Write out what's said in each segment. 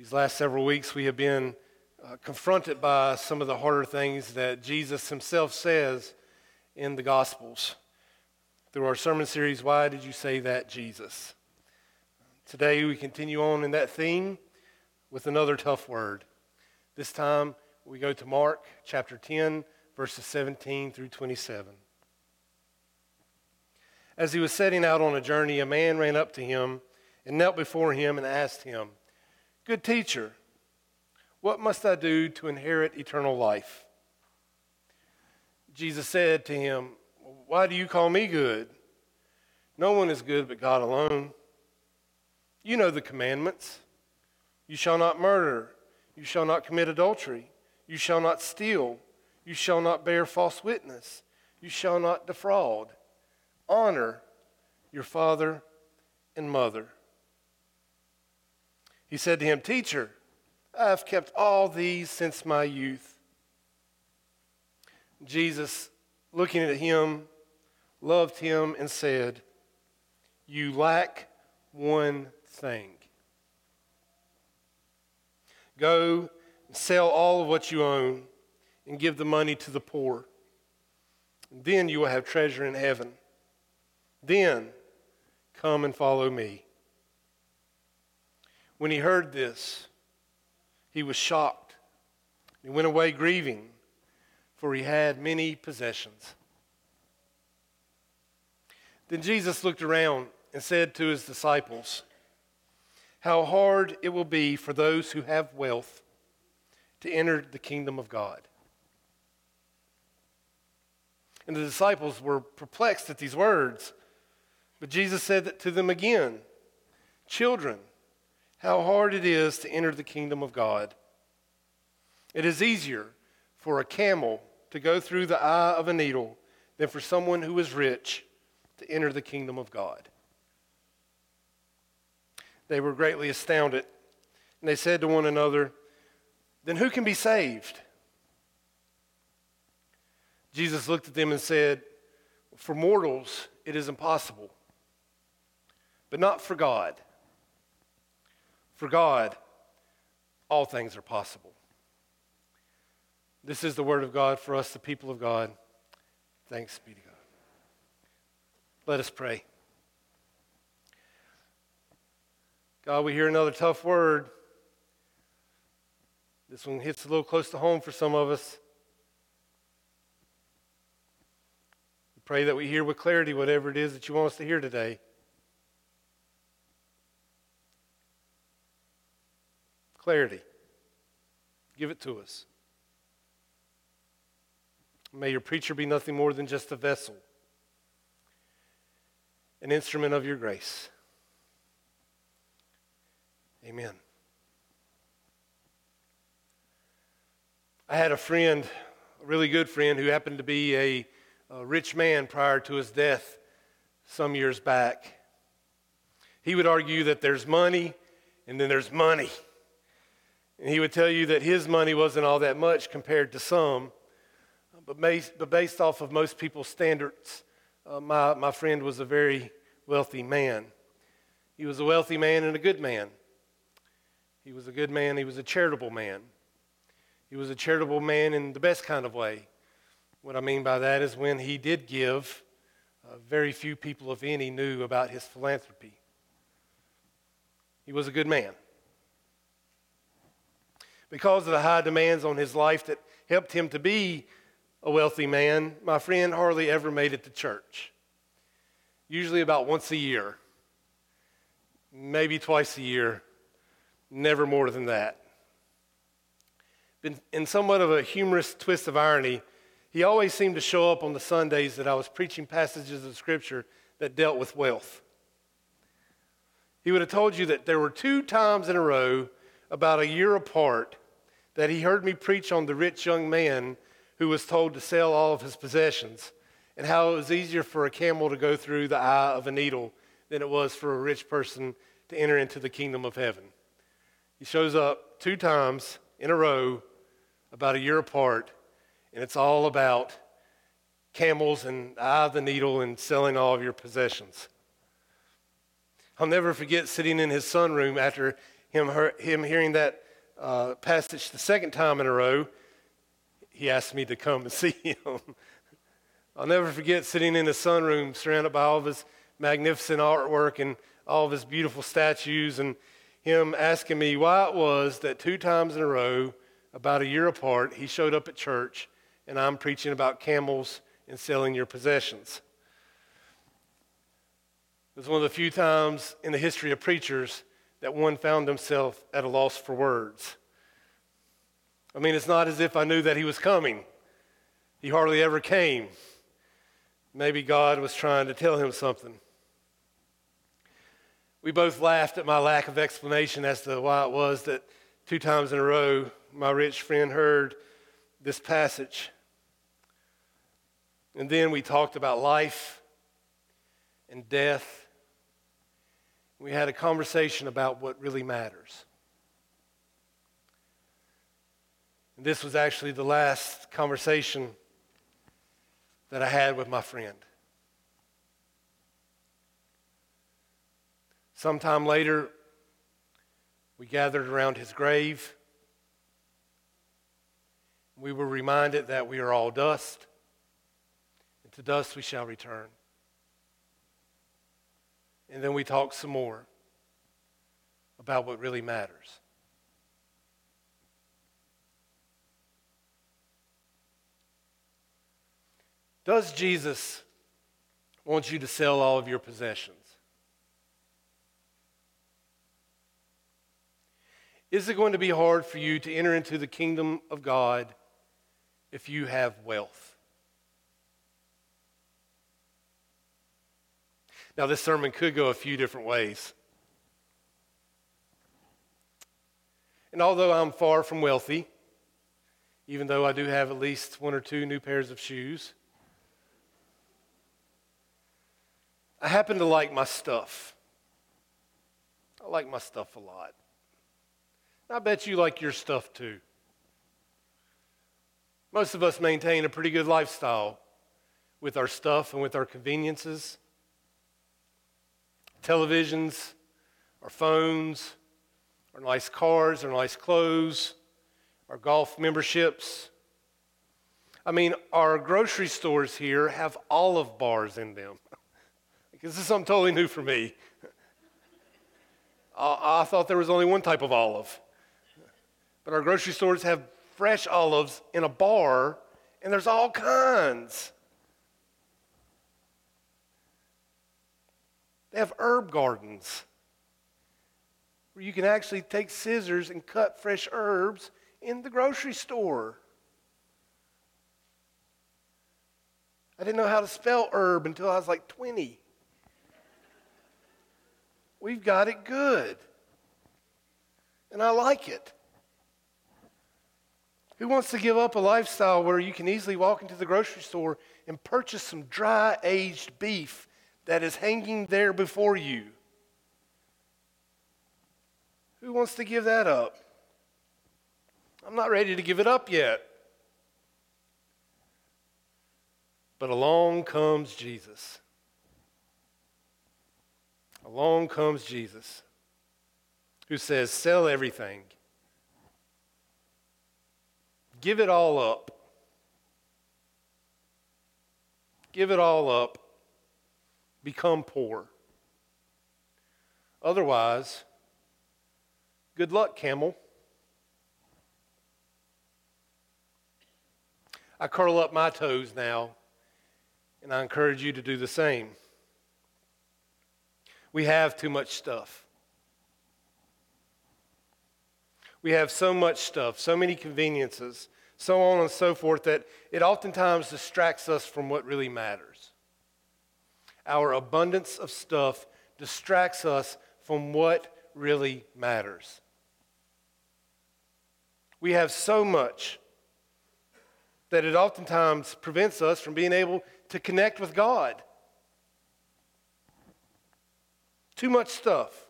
These last several weeks, we have been uh, confronted by some of the harder things that Jesus himself says in the Gospels. Through our sermon series, Why Did You Say That, Jesus? Today, we continue on in that theme with another tough word. This time, we go to Mark chapter 10, verses 17 through 27. As he was setting out on a journey, a man ran up to him and knelt before him and asked him, Good teacher, what must I do to inherit eternal life? Jesus said to him, Why do you call me good? No one is good but God alone. You know the commandments. You shall not murder. You shall not commit adultery. You shall not steal. You shall not bear false witness. You shall not defraud. Honor your father and mother. He said to him, Teacher, I have kept all these since my youth. Jesus, looking at him, loved him and said, You lack one thing. Go and sell all of what you own and give the money to the poor. Then you will have treasure in heaven. Then come and follow me. When he heard this, he was shocked. He went away grieving, for he had many possessions. Then Jesus looked around and said to his disciples, How hard it will be for those who have wealth to enter the kingdom of God. And the disciples were perplexed at these words. But Jesus said to them again, Children, how hard it is to enter the kingdom of God. It is easier for a camel to go through the eye of a needle than for someone who is rich to enter the kingdom of God. They were greatly astounded, and they said to one another, Then who can be saved? Jesus looked at them and said, For mortals it is impossible, but not for God. For God, all things are possible. This is the word of God for us, the people of God. Thanks be to God. Let us pray. God, we hear another tough word. This one hits a little close to home for some of us. We pray that we hear with clarity whatever it is that you want us to hear today. Clarity. Give it to us. May your preacher be nothing more than just a vessel, an instrument of your grace. Amen. I had a friend, a really good friend, who happened to be a, a rich man prior to his death some years back. He would argue that there's money and then there's money. And he would tell you that his money wasn't all that much compared to some. But based, but based off of most people's standards, uh, my, my friend was a very wealthy man. He was a wealthy man and a good man. He was a good man, he was a charitable man. He was a charitable man in the best kind of way. What I mean by that is when he did give, uh, very few people, if any, knew about his philanthropy. He was a good man because of the high demands on his life that helped him to be a wealthy man, my friend hardly ever made it to church. Usually about once a year, maybe twice a year, never more than that. In somewhat of a humorous twist of irony, he always seemed to show up on the Sundays that I was preaching passages of Scripture that dealt with wealth. He would have told you that there were two times in a row, about a year apart, that he heard me preach on the rich young man who was told to sell all of his possessions and how it was easier for a camel to go through the eye of a needle than it was for a rich person to enter into the kingdom of heaven. He shows up two times in a row, about a year apart, and it's all about camels and eye of the needle and selling all of your possessions. I'll never forget sitting in his sunroom after him, him hearing that uh, passage the second time in a row, he asked me to come and see him. I'll never forget sitting in the sunroom surrounded by all of his magnificent artwork and all of his beautiful statues, and him asking me why it was that two times in a row, about a year apart, he showed up at church and I'm preaching about camels and selling your possessions. It was one of the few times in the history of preachers that one found himself at a loss for words. I mean, it's not as if I knew that he was coming, he hardly ever came. Maybe God was trying to tell him something. We both laughed at my lack of explanation as to why it was that two times in a row my rich friend heard this passage. And then we talked about life and death. We had a conversation about what really matters. And this was actually the last conversation that I had with my friend. Sometime later, we gathered around his grave. We were reminded that we are all dust, and to dust we shall return. And then we talk some more about what really matters. Does Jesus want you to sell all of your possessions? Is it going to be hard for you to enter into the kingdom of God if you have wealth? Now, this sermon could go a few different ways. And although I'm far from wealthy, even though I do have at least one or two new pairs of shoes, I happen to like my stuff. I like my stuff a lot. I bet you like your stuff too. Most of us maintain a pretty good lifestyle with our stuff and with our conveniences televisions, our phones, our nice cars, our nice clothes, our golf memberships. I mean, our grocery stores here have olive bars in them. this is something totally new for me. I, I thought there was only one type of olive. But our grocery stores have fresh olives in a bar, and there's all kinds. They have herb gardens where you can actually take scissors and cut fresh herbs in the grocery store. I didn't know how to spell herb until I was like 20. We've got it good. And I like it. Who wants to give up a lifestyle where you can easily walk into the grocery store and purchase some dry aged beef that is hanging there before you? Who wants to give that up? I'm not ready to give it up yet. But along comes Jesus. Along comes Jesus, who says, Sell everything Give it all up. Give it all up. Become poor. Otherwise, good luck, camel. I curl up my toes now, and I encourage you to do the same. We have too much stuff. We have so much stuff, so many conveniences, so on and so forth, that it oftentimes distracts us from what really matters. Our abundance of stuff distracts us from what really matters. We have so much that it oftentimes prevents us from being able to connect with God. Too much stuff.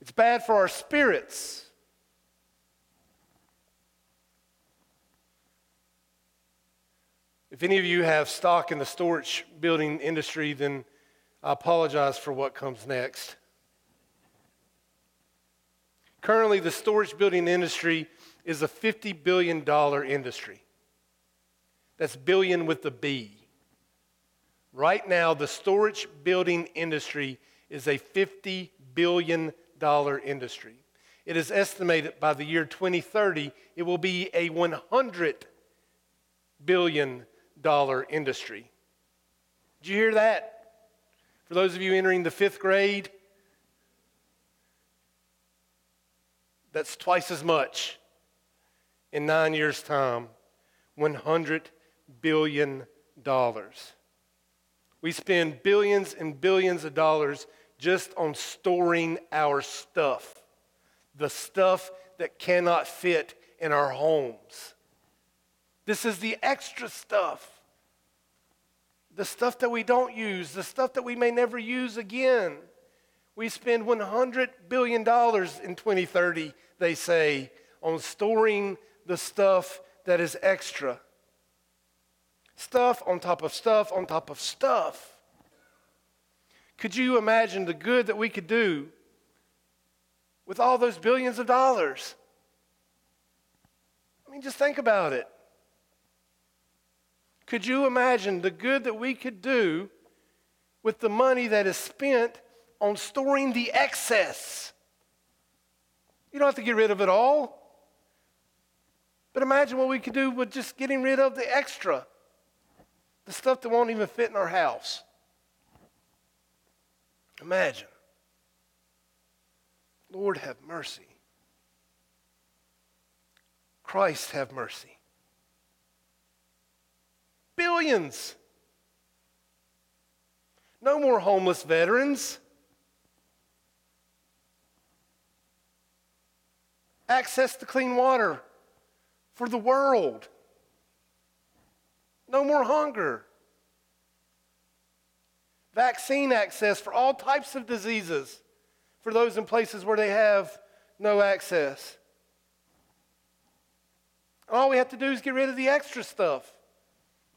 It's bad for our spirits. If any of you have stock in the storage building industry, then I apologize for what comes next. Currently, the storage building industry is a $50 billion industry. That's billion with a B. Right now, the storage building industry is a $50 billion industry. It is estimated by the year 2030 it will be a $100 billion industry. Did you hear that? For those of you entering the fifth grade, that's twice as much in nine years' time. $100 billion. We spend billions and billions of dollars just on storing our stuff, the stuff that cannot fit in our homes. This is the extra stuff. The stuff that we don't use, the stuff that we may never use again. We spend $100 billion in 2030, they say, on storing the stuff that is extra. Stuff on top of stuff on top of stuff. Could you imagine the good that we could do with all those billions of dollars? I mean, just think about it. Could you imagine the good that we could do with the money that is spent on storing the excess? You don't have to get rid of it all. But imagine what we could do with just getting rid of the extra, the stuff that won't even fit in our house. Imagine. Lord, have mercy. Christ, have mercy. Billions. No more homeless veterans. Access to clean water for the world. No more hunger. Vaccine access for all types of diseases for those in places where they have no access. All we have to do is get rid of the extra stuff,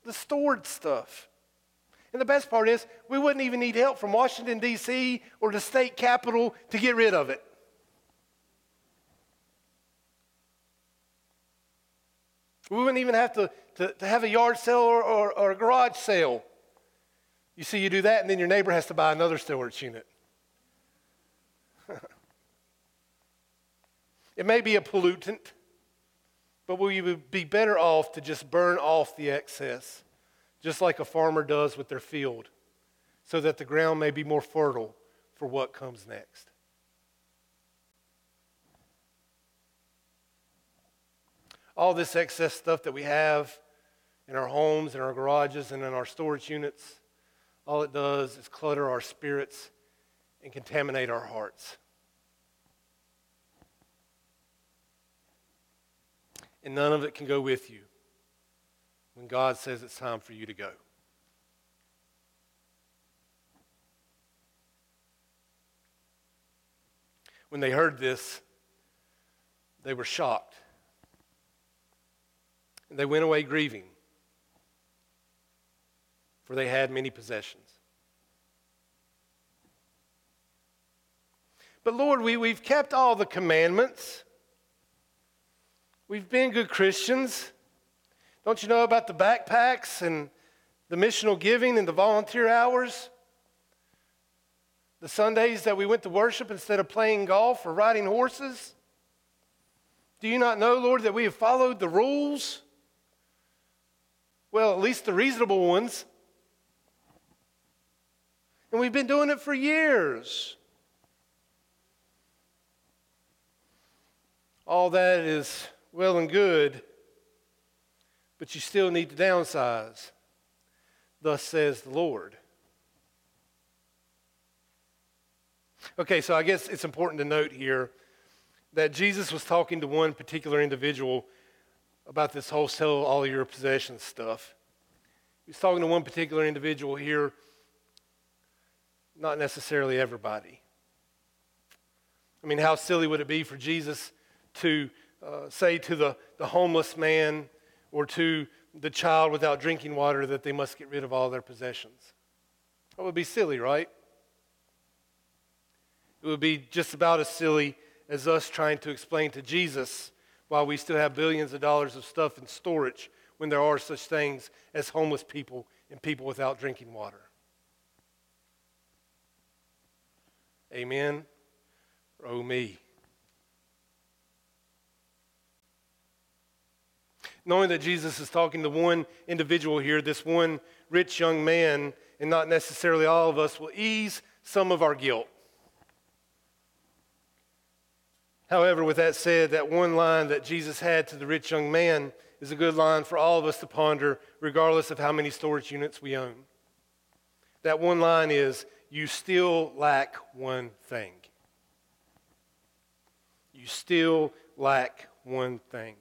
the stored stuff. And the best part is, we wouldn't even need help from Washington, D.C. or the state capitol to get rid of it. We wouldn't even have to, to, to have a yard sale or, or, or a garage sale. You see, you do that, and then your neighbor has to buy another storage unit. it may be a pollutant, but we would be better off to just burn off the excess, just like a farmer does with their field, so that the ground may be more fertile for what comes next. all this excess stuff that we have in our homes, in our garages, and in our storage units, all it does is clutter our spirits and contaminate our hearts. And none of it can go with you when God says it's time for you to go. When they heard this, they were shocked. And they went away grieving, for they had many possessions. But Lord, we, we've kept all the commandments. We've been good Christians. Don't you know about the backpacks and the missional giving and the volunteer hours? The Sundays that we went to worship instead of playing golf or riding horses? Do you not know, Lord, that we have followed the rules? Well, at least the reasonable ones. And we've been doing it for years. All that is well and good, but you still need to downsize. Thus says the Lord. Okay, so I guess it's important to note here that Jesus was talking to one particular individual about this whole sell all your possessions stuff. He was talking to one particular individual here, not necessarily everybody. I mean, how silly would it be for Jesus to uh, say to the, the homeless man or to the child without drinking water that they must get rid of all their possessions? That would be silly, right? It would be just about as silly as us trying to explain to Jesus why we still have billions of dollars of stuff in storage when there are such things as homeless people and people without drinking water. Amen. Oh me. Knowing that Jesus is talking to one individual here, this one rich young man, and not necessarily all of us, will ease some of our guilt. However, with that said, that one line that Jesus had to the rich young man is a good line for all of us to ponder, regardless of how many storage units we own. That one line is You still lack one thing. You still lack one thing.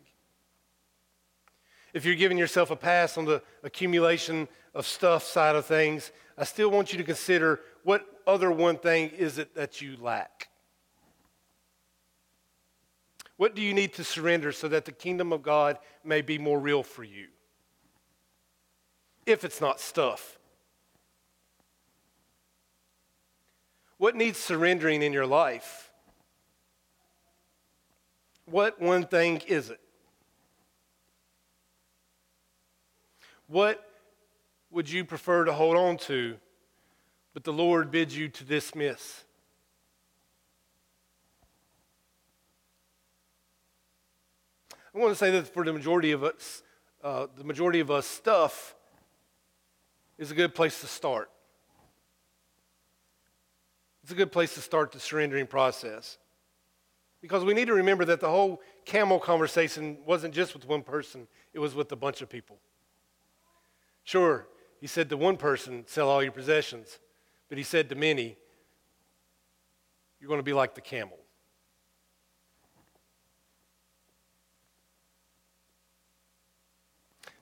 If you're giving yourself a pass on the accumulation of stuff side of things, I still want you to consider what other one thing is it that you lack? What do you need to surrender so that the kingdom of God may be more real for you? If it's not stuff. What needs surrendering in your life? What one thing is it? What would you prefer to hold on to, but the Lord bids you to dismiss? I want to say that for the majority of us, uh, the majority of us, stuff is a good place to start. It's a good place to start the surrendering process. Because we need to remember that the whole camel conversation wasn't just with one person, it was with a bunch of people. Sure, he said to one person, sell all your possessions. But he said to many, you're going to be like the camel.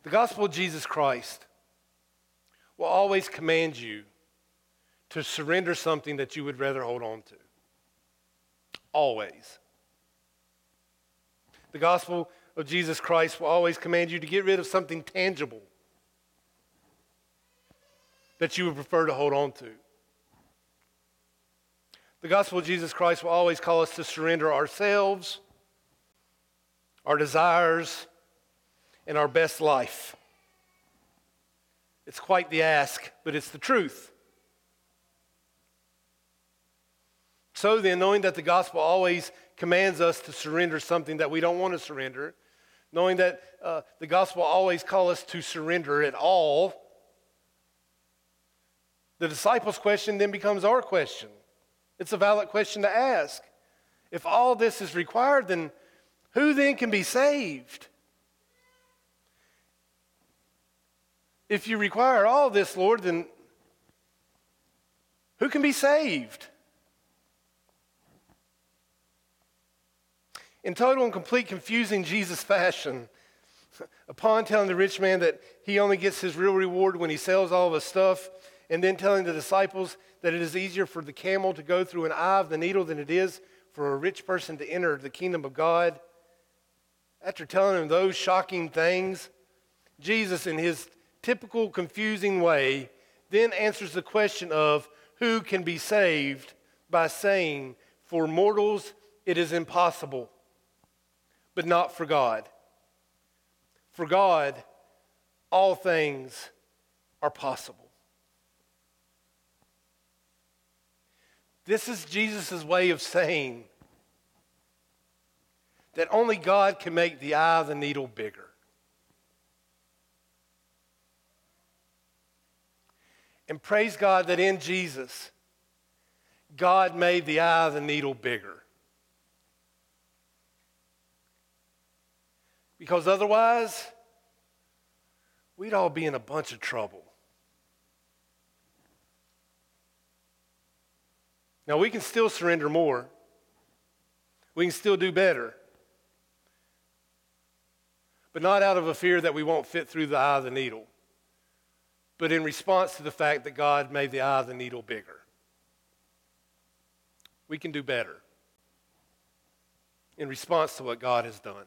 The gospel of Jesus Christ will always command you to surrender something that you would rather hold on to. Always. The gospel of Jesus Christ will always command you to get rid of something tangible that you would prefer to hold on to. The gospel of Jesus Christ will always call us to surrender ourselves, our desires, and our best life. It's quite the ask, but it's the truth. So then, knowing that the gospel always commands us to surrender something that we don't want to surrender, knowing that uh, the gospel always calls us to surrender it all, the disciples' question then becomes our question. It's a valid question to ask. If all this is required, then who then can be saved? If you require all this, Lord, then who can be saved? In total and complete confusing Jesus fashion, upon telling the rich man that he only gets his real reward when he sells all of his stuff, and then telling the disciples that it is easier for the camel to go through an eye of the needle than it is for a rich person to enter the kingdom of God, after telling them those shocking things, Jesus, in his typical confusing way, then answers the question of who can be saved by saying, For mortals it is impossible, but not for God. For God, all things are possible. This is Jesus' way of saying that only God can make the eye of the needle bigger. And praise God that in Jesus, God made the eye of the needle bigger. Because otherwise, we'd all be in a bunch of trouble. Now, we can still surrender more, we can still do better, but not out of a fear that we won't fit through the eye of the needle but in response to the fact that God made the eye of the needle bigger. We can do better in response to what God has done.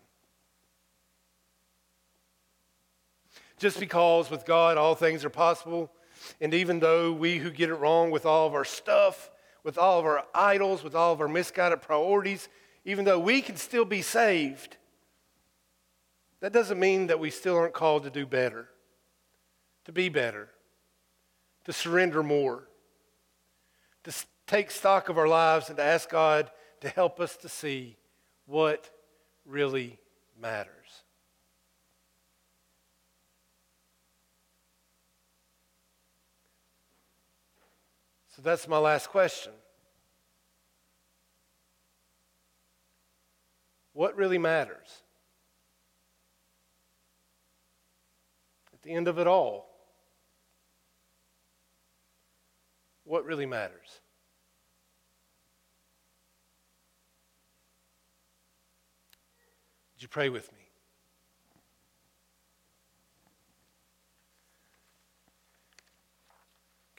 Just because with God all things are possible, and even though we who get it wrong with all of our stuff, with all of our idols, with all of our misguided priorities, even though we can still be saved, that doesn't mean that we still aren't called to do better, to be better, to surrender more, to take stock of our lives and to ask God to help us to see what really matters. So that's my last question. What really matters? At the end of it all, what really matters? Would you pray with me?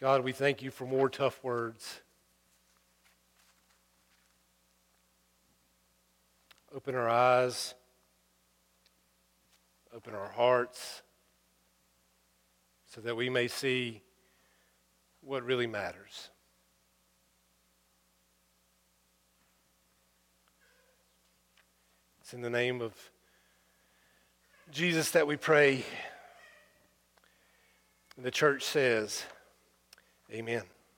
God, we thank you for more tough words. Open our eyes, open our hearts, so that we may see what really matters. It's in the name of Jesus that we pray. The church says, Amen.